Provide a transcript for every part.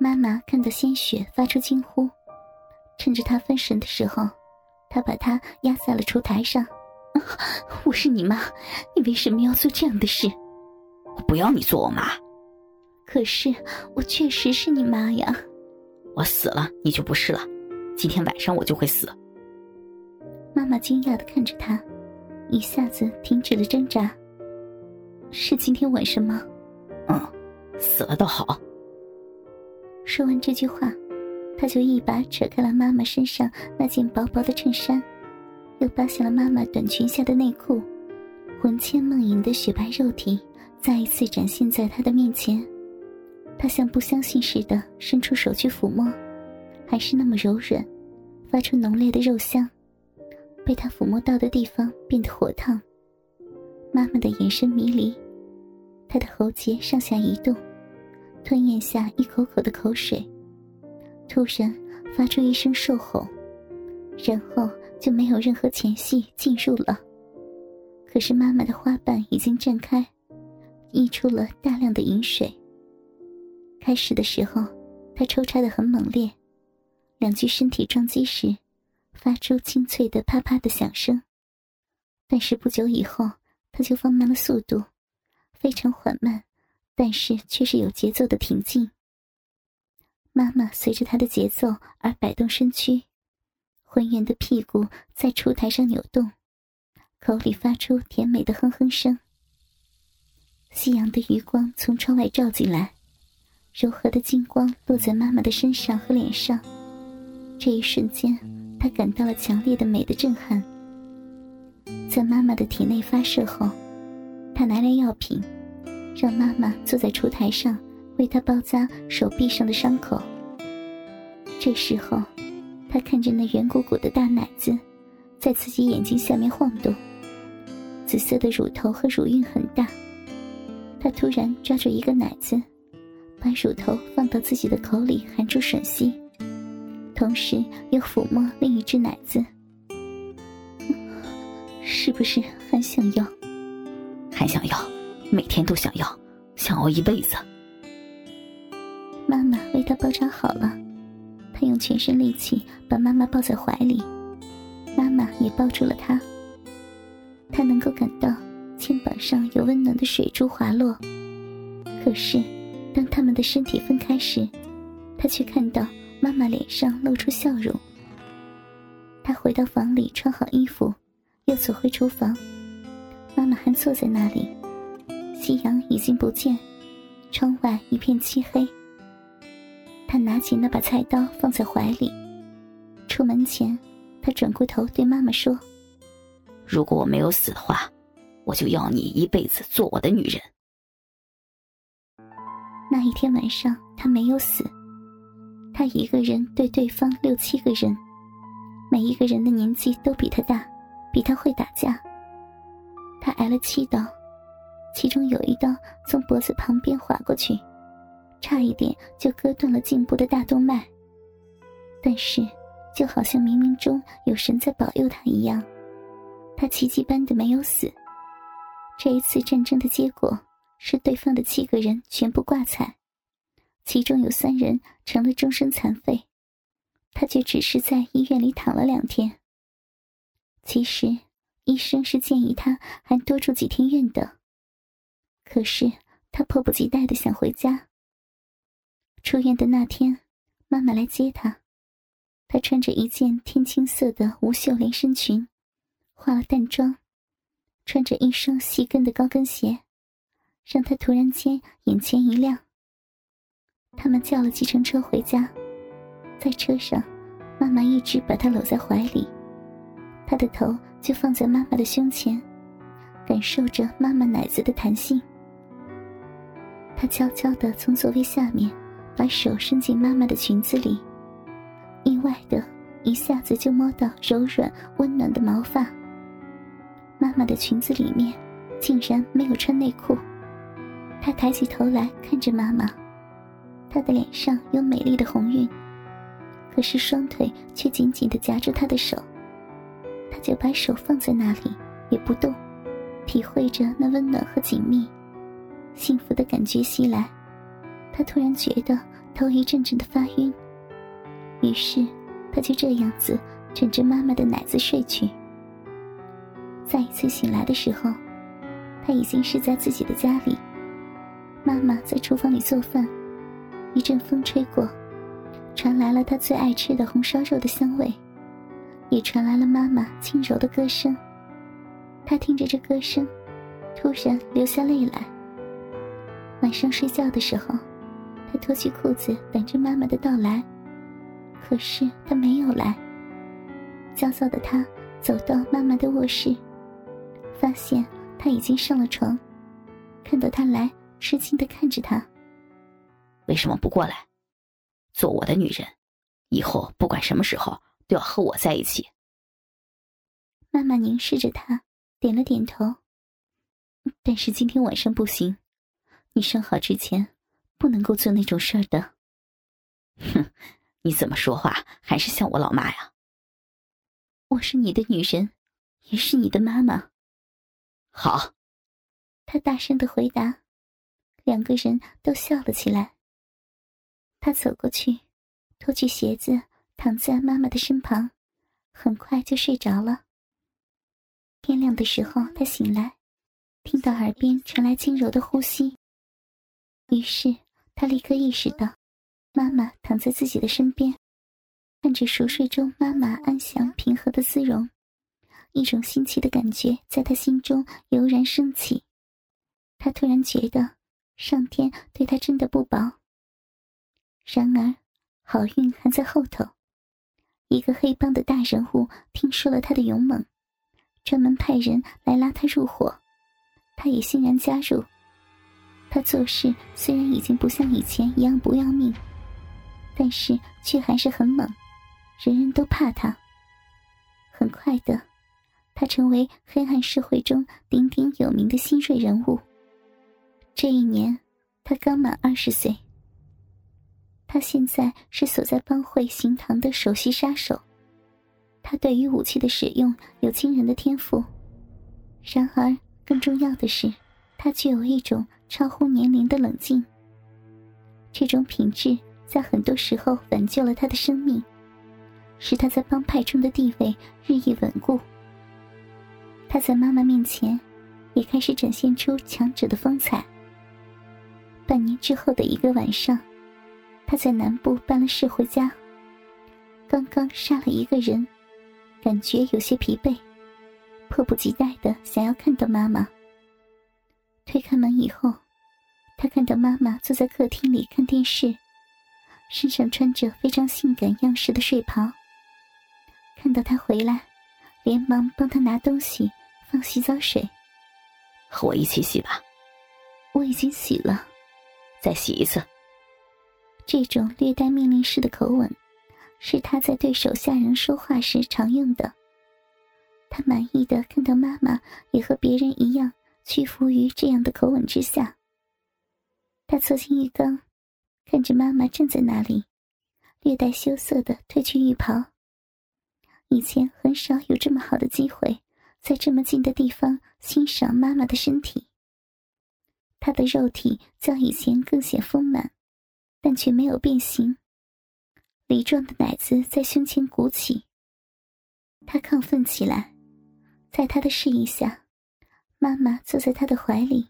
妈妈看到鲜血，发出惊呼。趁着他分神的时候，他把他压在了烛台上。我是你妈，你为什么要做这样的事？我不要你做我妈。可是我确实是你妈呀。我死了，你就不是了。今天晚上我就会死。妈妈惊讶的看着他，一下子停止了挣扎。是今天晚上吗？嗯，死了倒好。说完这句话，他就一把扯开了妈妈身上那件薄薄的衬衫，又扒下了妈妈短裙下的内裤，魂牵梦萦的雪白肉体再一次展现在他的面前。他像不相信似的伸出手去抚摸，还是那么柔软，发出浓烈的肉香。被他抚摸到的地方变得火烫。妈妈的眼神迷离，她的喉结上下移动，吞咽下一口口的口水，突然发出一声兽吼，然后就没有任何前戏进入了。可是妈妈的花瓣已经绽开，溢出了大量的饮水。开始的时候，他抽插的很猛烈，两具身体撞击时，发出清脆的啪啪的响声。但是不久以后，他就放慢了速度，非常缓慢，但是却是有节奏的挺进。妈妈随着他的节奏而摆动身躯，浑圆的屁股在烛台上扭动，口里发出甜美的哼哼声。夕阳的余光从窗外照进来。柔和的金光落在妈妈的身上和脸上，这一瞬间，他感到了强烈的美的震撼。在妈妈的体内发射后，他拿来药品，让妈妈坐在烛台上为他包扎手臂上的伤口。这时候，他看着那圆鼓鼓的大奶子，在自己眼睛下面晃动，紫色的乳头和乳晕很大。他突然抓住一个奶子。把乳头放到自己的口里含住吮吸，同时又抚摸另一只奶子，是不是很想要？还想要，每天都想要，想熬一辈子。妈妈为他包扎好了，他用全身力气把妈妈抱在怀里，妈妈也抱住了他。他能够感到肩膀上有温暖的水珠滑落，可是。当他们的身体分开时，他却看到妈妈脸上露出笑容。他回到房里穿好衣服，又走回厨房。妈妈还坐在那里，夕阳已经不见，窗外一片漆黑。他拿起那把菜刀放在怀里，出门前，他转过头对妈妈说：“如果我没有死的话，我就要你一辈子做我的女人。”那一天晚上，他没有死。他一个人对对方六七个人，每一个人的年纪都比他大，比他会打架。他挨了七刀，其中有一刀从脖子旁边划过去，差一点就割断了颈部的大动脉。但是，就好像冥冥中有神在保佑他一样，他奇迹般的没有死。这一次战争的结果。是对方的七个人全部挂彩，其中有三人成了终身残废，他却只是在医院里躺了两天。其实医生是建议他还多住几天院的，可是他迫不及待的想回家。出院的那天，妈妈来接他，她穿着一件天青色的无袖连身裙，化了淡妆，穿着一双细跟的高跟鞋。让他突然间眼前一亮。他们叫了计程车回家，在车上，妈妈一直把他搂在怀里，他的头就放在妈妈的胸前，感受着妈妈奶子的弹性。他悄悄地从座位下面把手伸进妈妈的裙子里，意外的一下子就摸到柔软温暖的毛发。妈妈的裙子里面竟然没有穿内裤。他抬起头来看着妈妈，她的脸上有美丽的红晕，可是双腿却紧紧地夹住他的手。他就把手放在那里，也不动，体会着那温暖和紧密，幸福的感觉袭来。他突然觉得头一阵阵的发晕，于是他就这样子枕着妈妈的奶子睡去。再一次醒来的时候，他已经是在自己的家里，妈妈在厨房里做饭，一阵风吹过，传来了他最爱吃的红烧肉的香味，也传来了妈妈轻柔的歌声。他听着这歌声，突然流下泪来。晚上睡觉的时候。他脱去裤子，等着妈妈的到来，可是她没有来。焦躁的他走到妈妈的卧室，发现她已经上了床，看到他来，吃惊的看着他。为什么不过来？做我的女人，以后不管什么时候都要和我在一起。妈妈凝视着他，点了点头。但是今天晚上不行，你上好之前。不能够做那种事儿的。哼，你怎么说话还是像我老妈呀？我是你的女人，也是你的妈妈。好，他大声的回答。两个人都笑了起来。他走过去，脱去鞋子，躺在妈妈的身旁，很快就睡着了。天亮的时候，他醒来，听到耳边传来轻柔的呼吸，于是。他立刻意识到，妈妈躺在自己的身边，看着熟睡中妈妈安详平和的姿容，一种新奇的感觉在他心中油然升起。他突然觉得，上天对他真的不薄。然而，好运还在后头。一个黑帮的大人物听说了他的勇猛，专门派人来拉他入伙，他也欣然加入。他做事虽然已经不像以前一样不要命，但是却还是很猛，人人都怕他。很快的，他成为黑暗社会中鼎鼎有名的新锐人物。这一年，他刚满二十岁。他现在是所在帮会行堂的首席杀手，他对于武器的使用有惊人的天赋。然而，更重要的是，他具有一种。超乎年龄的冷静，这种品质在很多时候挽救了他的生命，使他在帮派中的地位日益稳固。他在妈妈面前也开始展现出强者的风采。半年之后的一个晚上，他在南部办了事回家，刚刚杀了一个人，感觉有些疲惫，迫不及待的想要看到妈妈。推开门以后，他看到妈妈坐在客厅里看电视，身上穿着非常性感样式的睡袍。看到他回来，连忙帮他拿东西，放洗澡水。和我一起洗吧。我已经洗了，再洗一次。这种略带命令式的口吻，是他在对手下人说话时常用的。他满意的看到妈妈也和别人一样。屈服于这样的口吻之下，他凑近浴缸，看着妈妈站在那里，略带羞涩的褪去浴袍。以前很少有这么好的机会，在这么近的地方欣赏妈妈的身体。她的肉体较以前更显丰满，但却没有变形，梨状的奶子在胸前鼓起。他亢奋起来，在他的示意下。妈妈坐在他的怀里，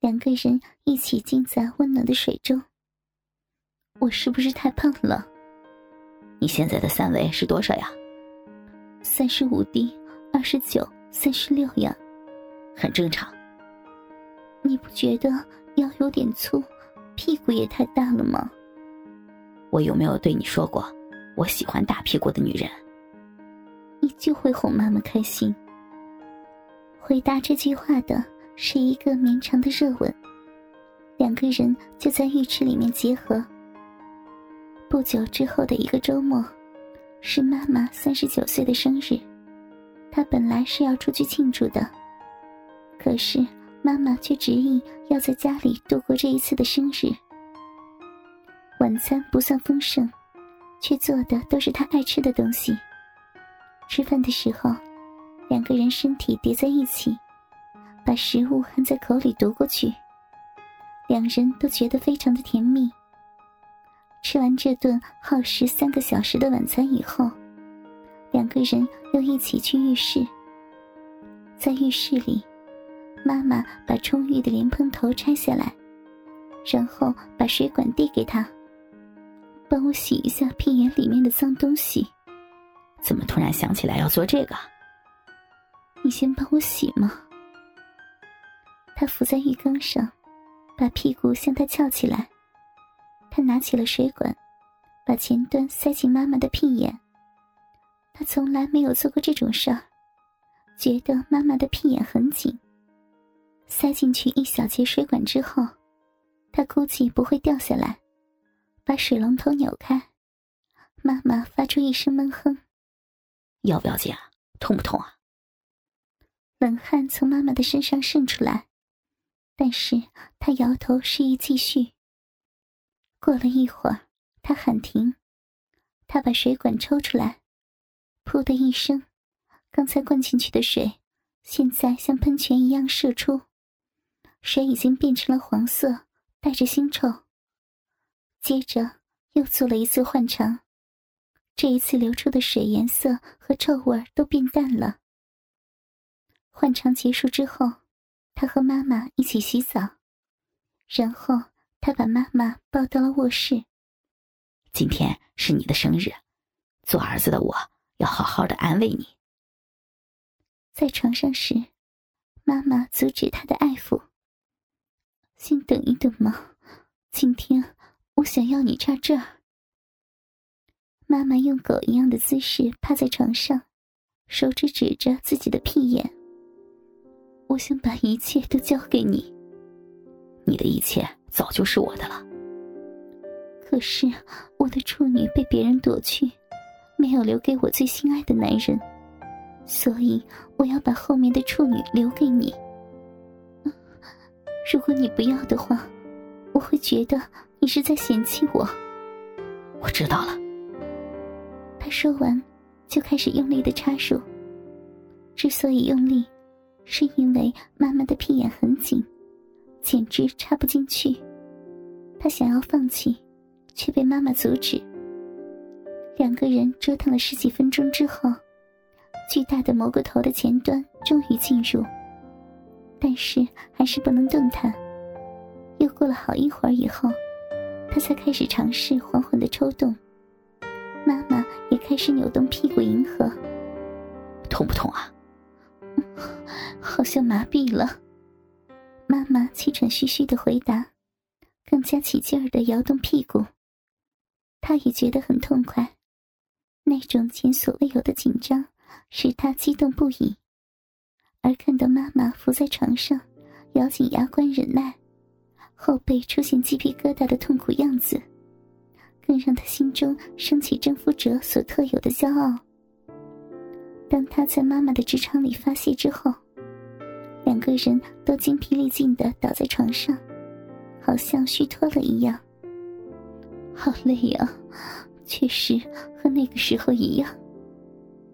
两个人一起浸在温暖的水中。我是不是太胖了？你现在的三围是多少呀？三十五 D，二十九，三十六呀，很正常。你不觉得腰有点粗，屁股也太大了吗？我有没有对你说过，我喜欢大屁股的女人？你就会哄妈妈开心。回答这句话的是一个绵长的热吻，两个人就在浴池里面结合。不久之后的一个周末，是妈妈三十九岁的生日，她本来是要出去庆祝的，可是妈妈却执意要在家里度过这一次的生日。晚餐不算丰盛，却做的都是她爱吃的东西。吃饭的时候。两个人身体叠在一起，把食物含在口里读过去，两人都觉得非常的甜蜜。吃完这顿耗时三个小时的晚餐以后，两个人又一起去浴室。在浴室里，妈妈把充裕的莲蓬头拆下来，然后把水管递给他，帮我洗一下屁眼里面的脏东西。怎么突然想起来要做这个？你先帮我洗嘛。他伏在浴缸上，把屁股向他翘起来。他拿起了水管，把前端塞进妈妈的屁眼。他从来没有做过这种事儿，觉得妈妈的屁眼很紧。塞进去一小节水管之后，他估计不会掉下来，把水龙头扭开。妈妈发出一声闷哼：“要不要紧啊？痛不痛啊？”冷汗从妈妈的身上渗出来，但是她摇头示意继续。过了一会儿，她喊停。她把水管抽出来，噗的一声，刚才灌进去的水，现在像喷泉一样射出，水已经变成了黄色，带着腥臭。接着又做了一次换肠，这一次流出的水颜色和臭味都变淡了。换床结束之后，他和妈妈一起洗澡，然后。他把妈妈抱到了卧室。今天是你的生日，做儿子的我要好好的安慰你。在床上时，妈妈阻止他的爱抚。先等一等嘛，今天我想要你扎这儿。妈妈用狗一样的姿势趴在床上，手指指着自己的屁眼。我想把一切都交给你，你的一切。早就是我的了。可是我的处女被别人夺去，没有留给我最心爱的男人，所以我要把后面的处女留给你。如果你不要的话，我会觉得你是在嫌弃我。我知道了。他说完，就开始用力的插入。之所以用力，是因为妈妈的屁眼很紧。简直插不进去，他想要放弃，却被妈妈阻止。两个人折腾了十几分钟之后，巨大的蘑菇头的前端终于进入，但是还是不能动弹。又过了好一会儿以后，他才开始尝试缓缓的抽动。妈妈也开始扭动屁股迎合。痛不痛啊？好像麻痹了。妈妈气喘吁吁的回答，更加起劲儿的摇动屁股。她也觉得很痛快，那种前所未有的紧张使她激动不已。而看到妈妈伏在床上，咬紧牙关忍耐，后背出现鸡皮疙瘩的痛苦样子，更让她心中升起征服者所特有的骄傲。当他在妈妈的职场里发泄之后。两个人都精疲力尽的倒在床上，好像虚脱了一样。好累呀，确实和那个时候一样。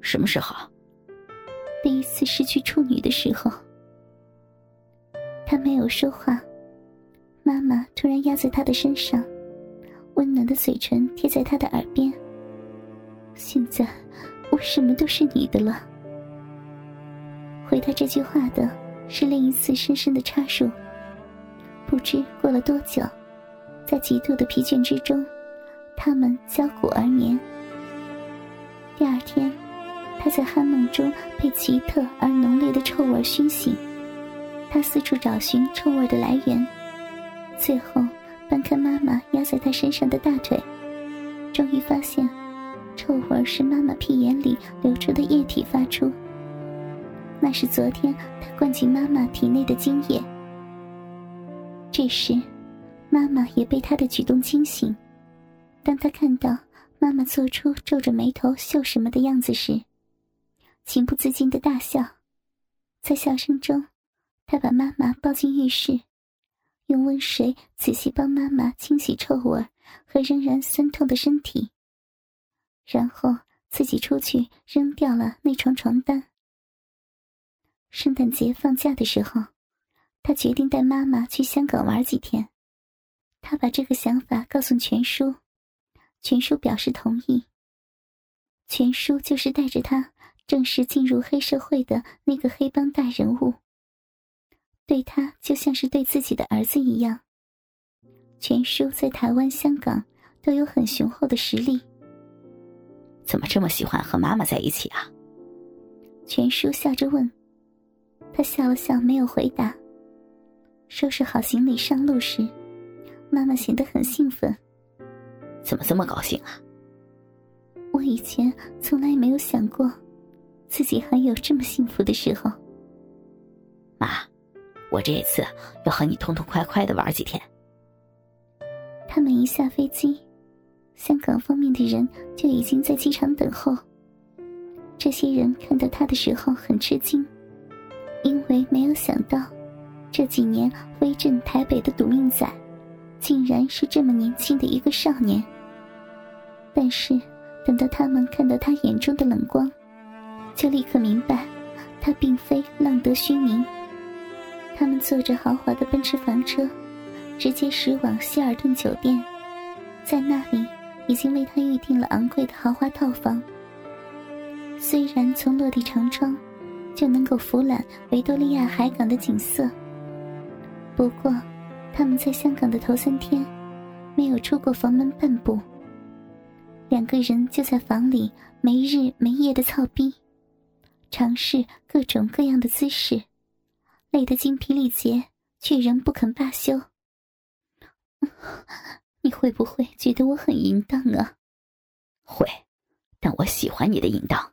什么时候？第一次失去处女的时候。他没有说话，妈妈突然压在他的身上，温暖的嘴唇贴在他的耳边。现在我什么都是你的了。回答这句话的。是另一次深深的插入。不知过了多久，在极度的疲倦之中，他们交骨而眠。第二天，他在酣梦中被奇特而浓烈的臭味熏醒。他四处找寻臭味的来源，最后搬开妈妈压在他身上的大腿，终于发现，臭味是妈妈屁眼里流出的液体发出。那是昨天他灌进妈妈体内的精液。这时，妈妈也被他的举动惊醒。当他看到妈妈做出皱着眉头秀什么的样子时，情不自禁的大笑。在笑声中，他把妈妈抱进浴室，用温水仔细帮妈妈清洗臭味和仍然酸痛的身体，然后自己出去扔掉了那床床单。圣诞节放假的时候，他决定带妈妈去香港玩几天。他把这个想法告诉全叔，全叔表示同意。全叔就是带着他正式进入黑社会的那个黑帮大人物，对他就像是对自己的儿子一样。全叔在台湾、香港都有很雄厚的实力。怎么这么喜欢和妈妈在一起啊？全叔笑着问。他笑了笑，没有回答。收拾好行李上路时，妈妈显得很兴奋。怎么这么高兴啊？我以前从来没有想过，自己还有这么幸福的时候。妈，我这一次要和你痛痛快快的玩几天。他们一下飞机，香港方面的人就已经在机场等候。这些人看到他的时候很吃惊，因为没有想到，这几年威震台北的赌命仔，竟然是这么年轻的一个少年。但是，等到他们看到他眼中的冷光，就立刻明白，他并非浪得虚名。他们坐着豪华的奔驰房车。直接驶往希尔顿酒店，在那里已经为他预定了昂贵的豪华套房。虽然从落地长窗就能够俯览维多利亚海港的景色，不过他们在香港的头三天没有出过房门半步。两个人就在房里没日没夜的操逼，尝试各种各样的姿势，累得精疲力竭，却仍不肯罢休。你会不会觉得我很淫荡啊？会，但我喜欢你的淫荡。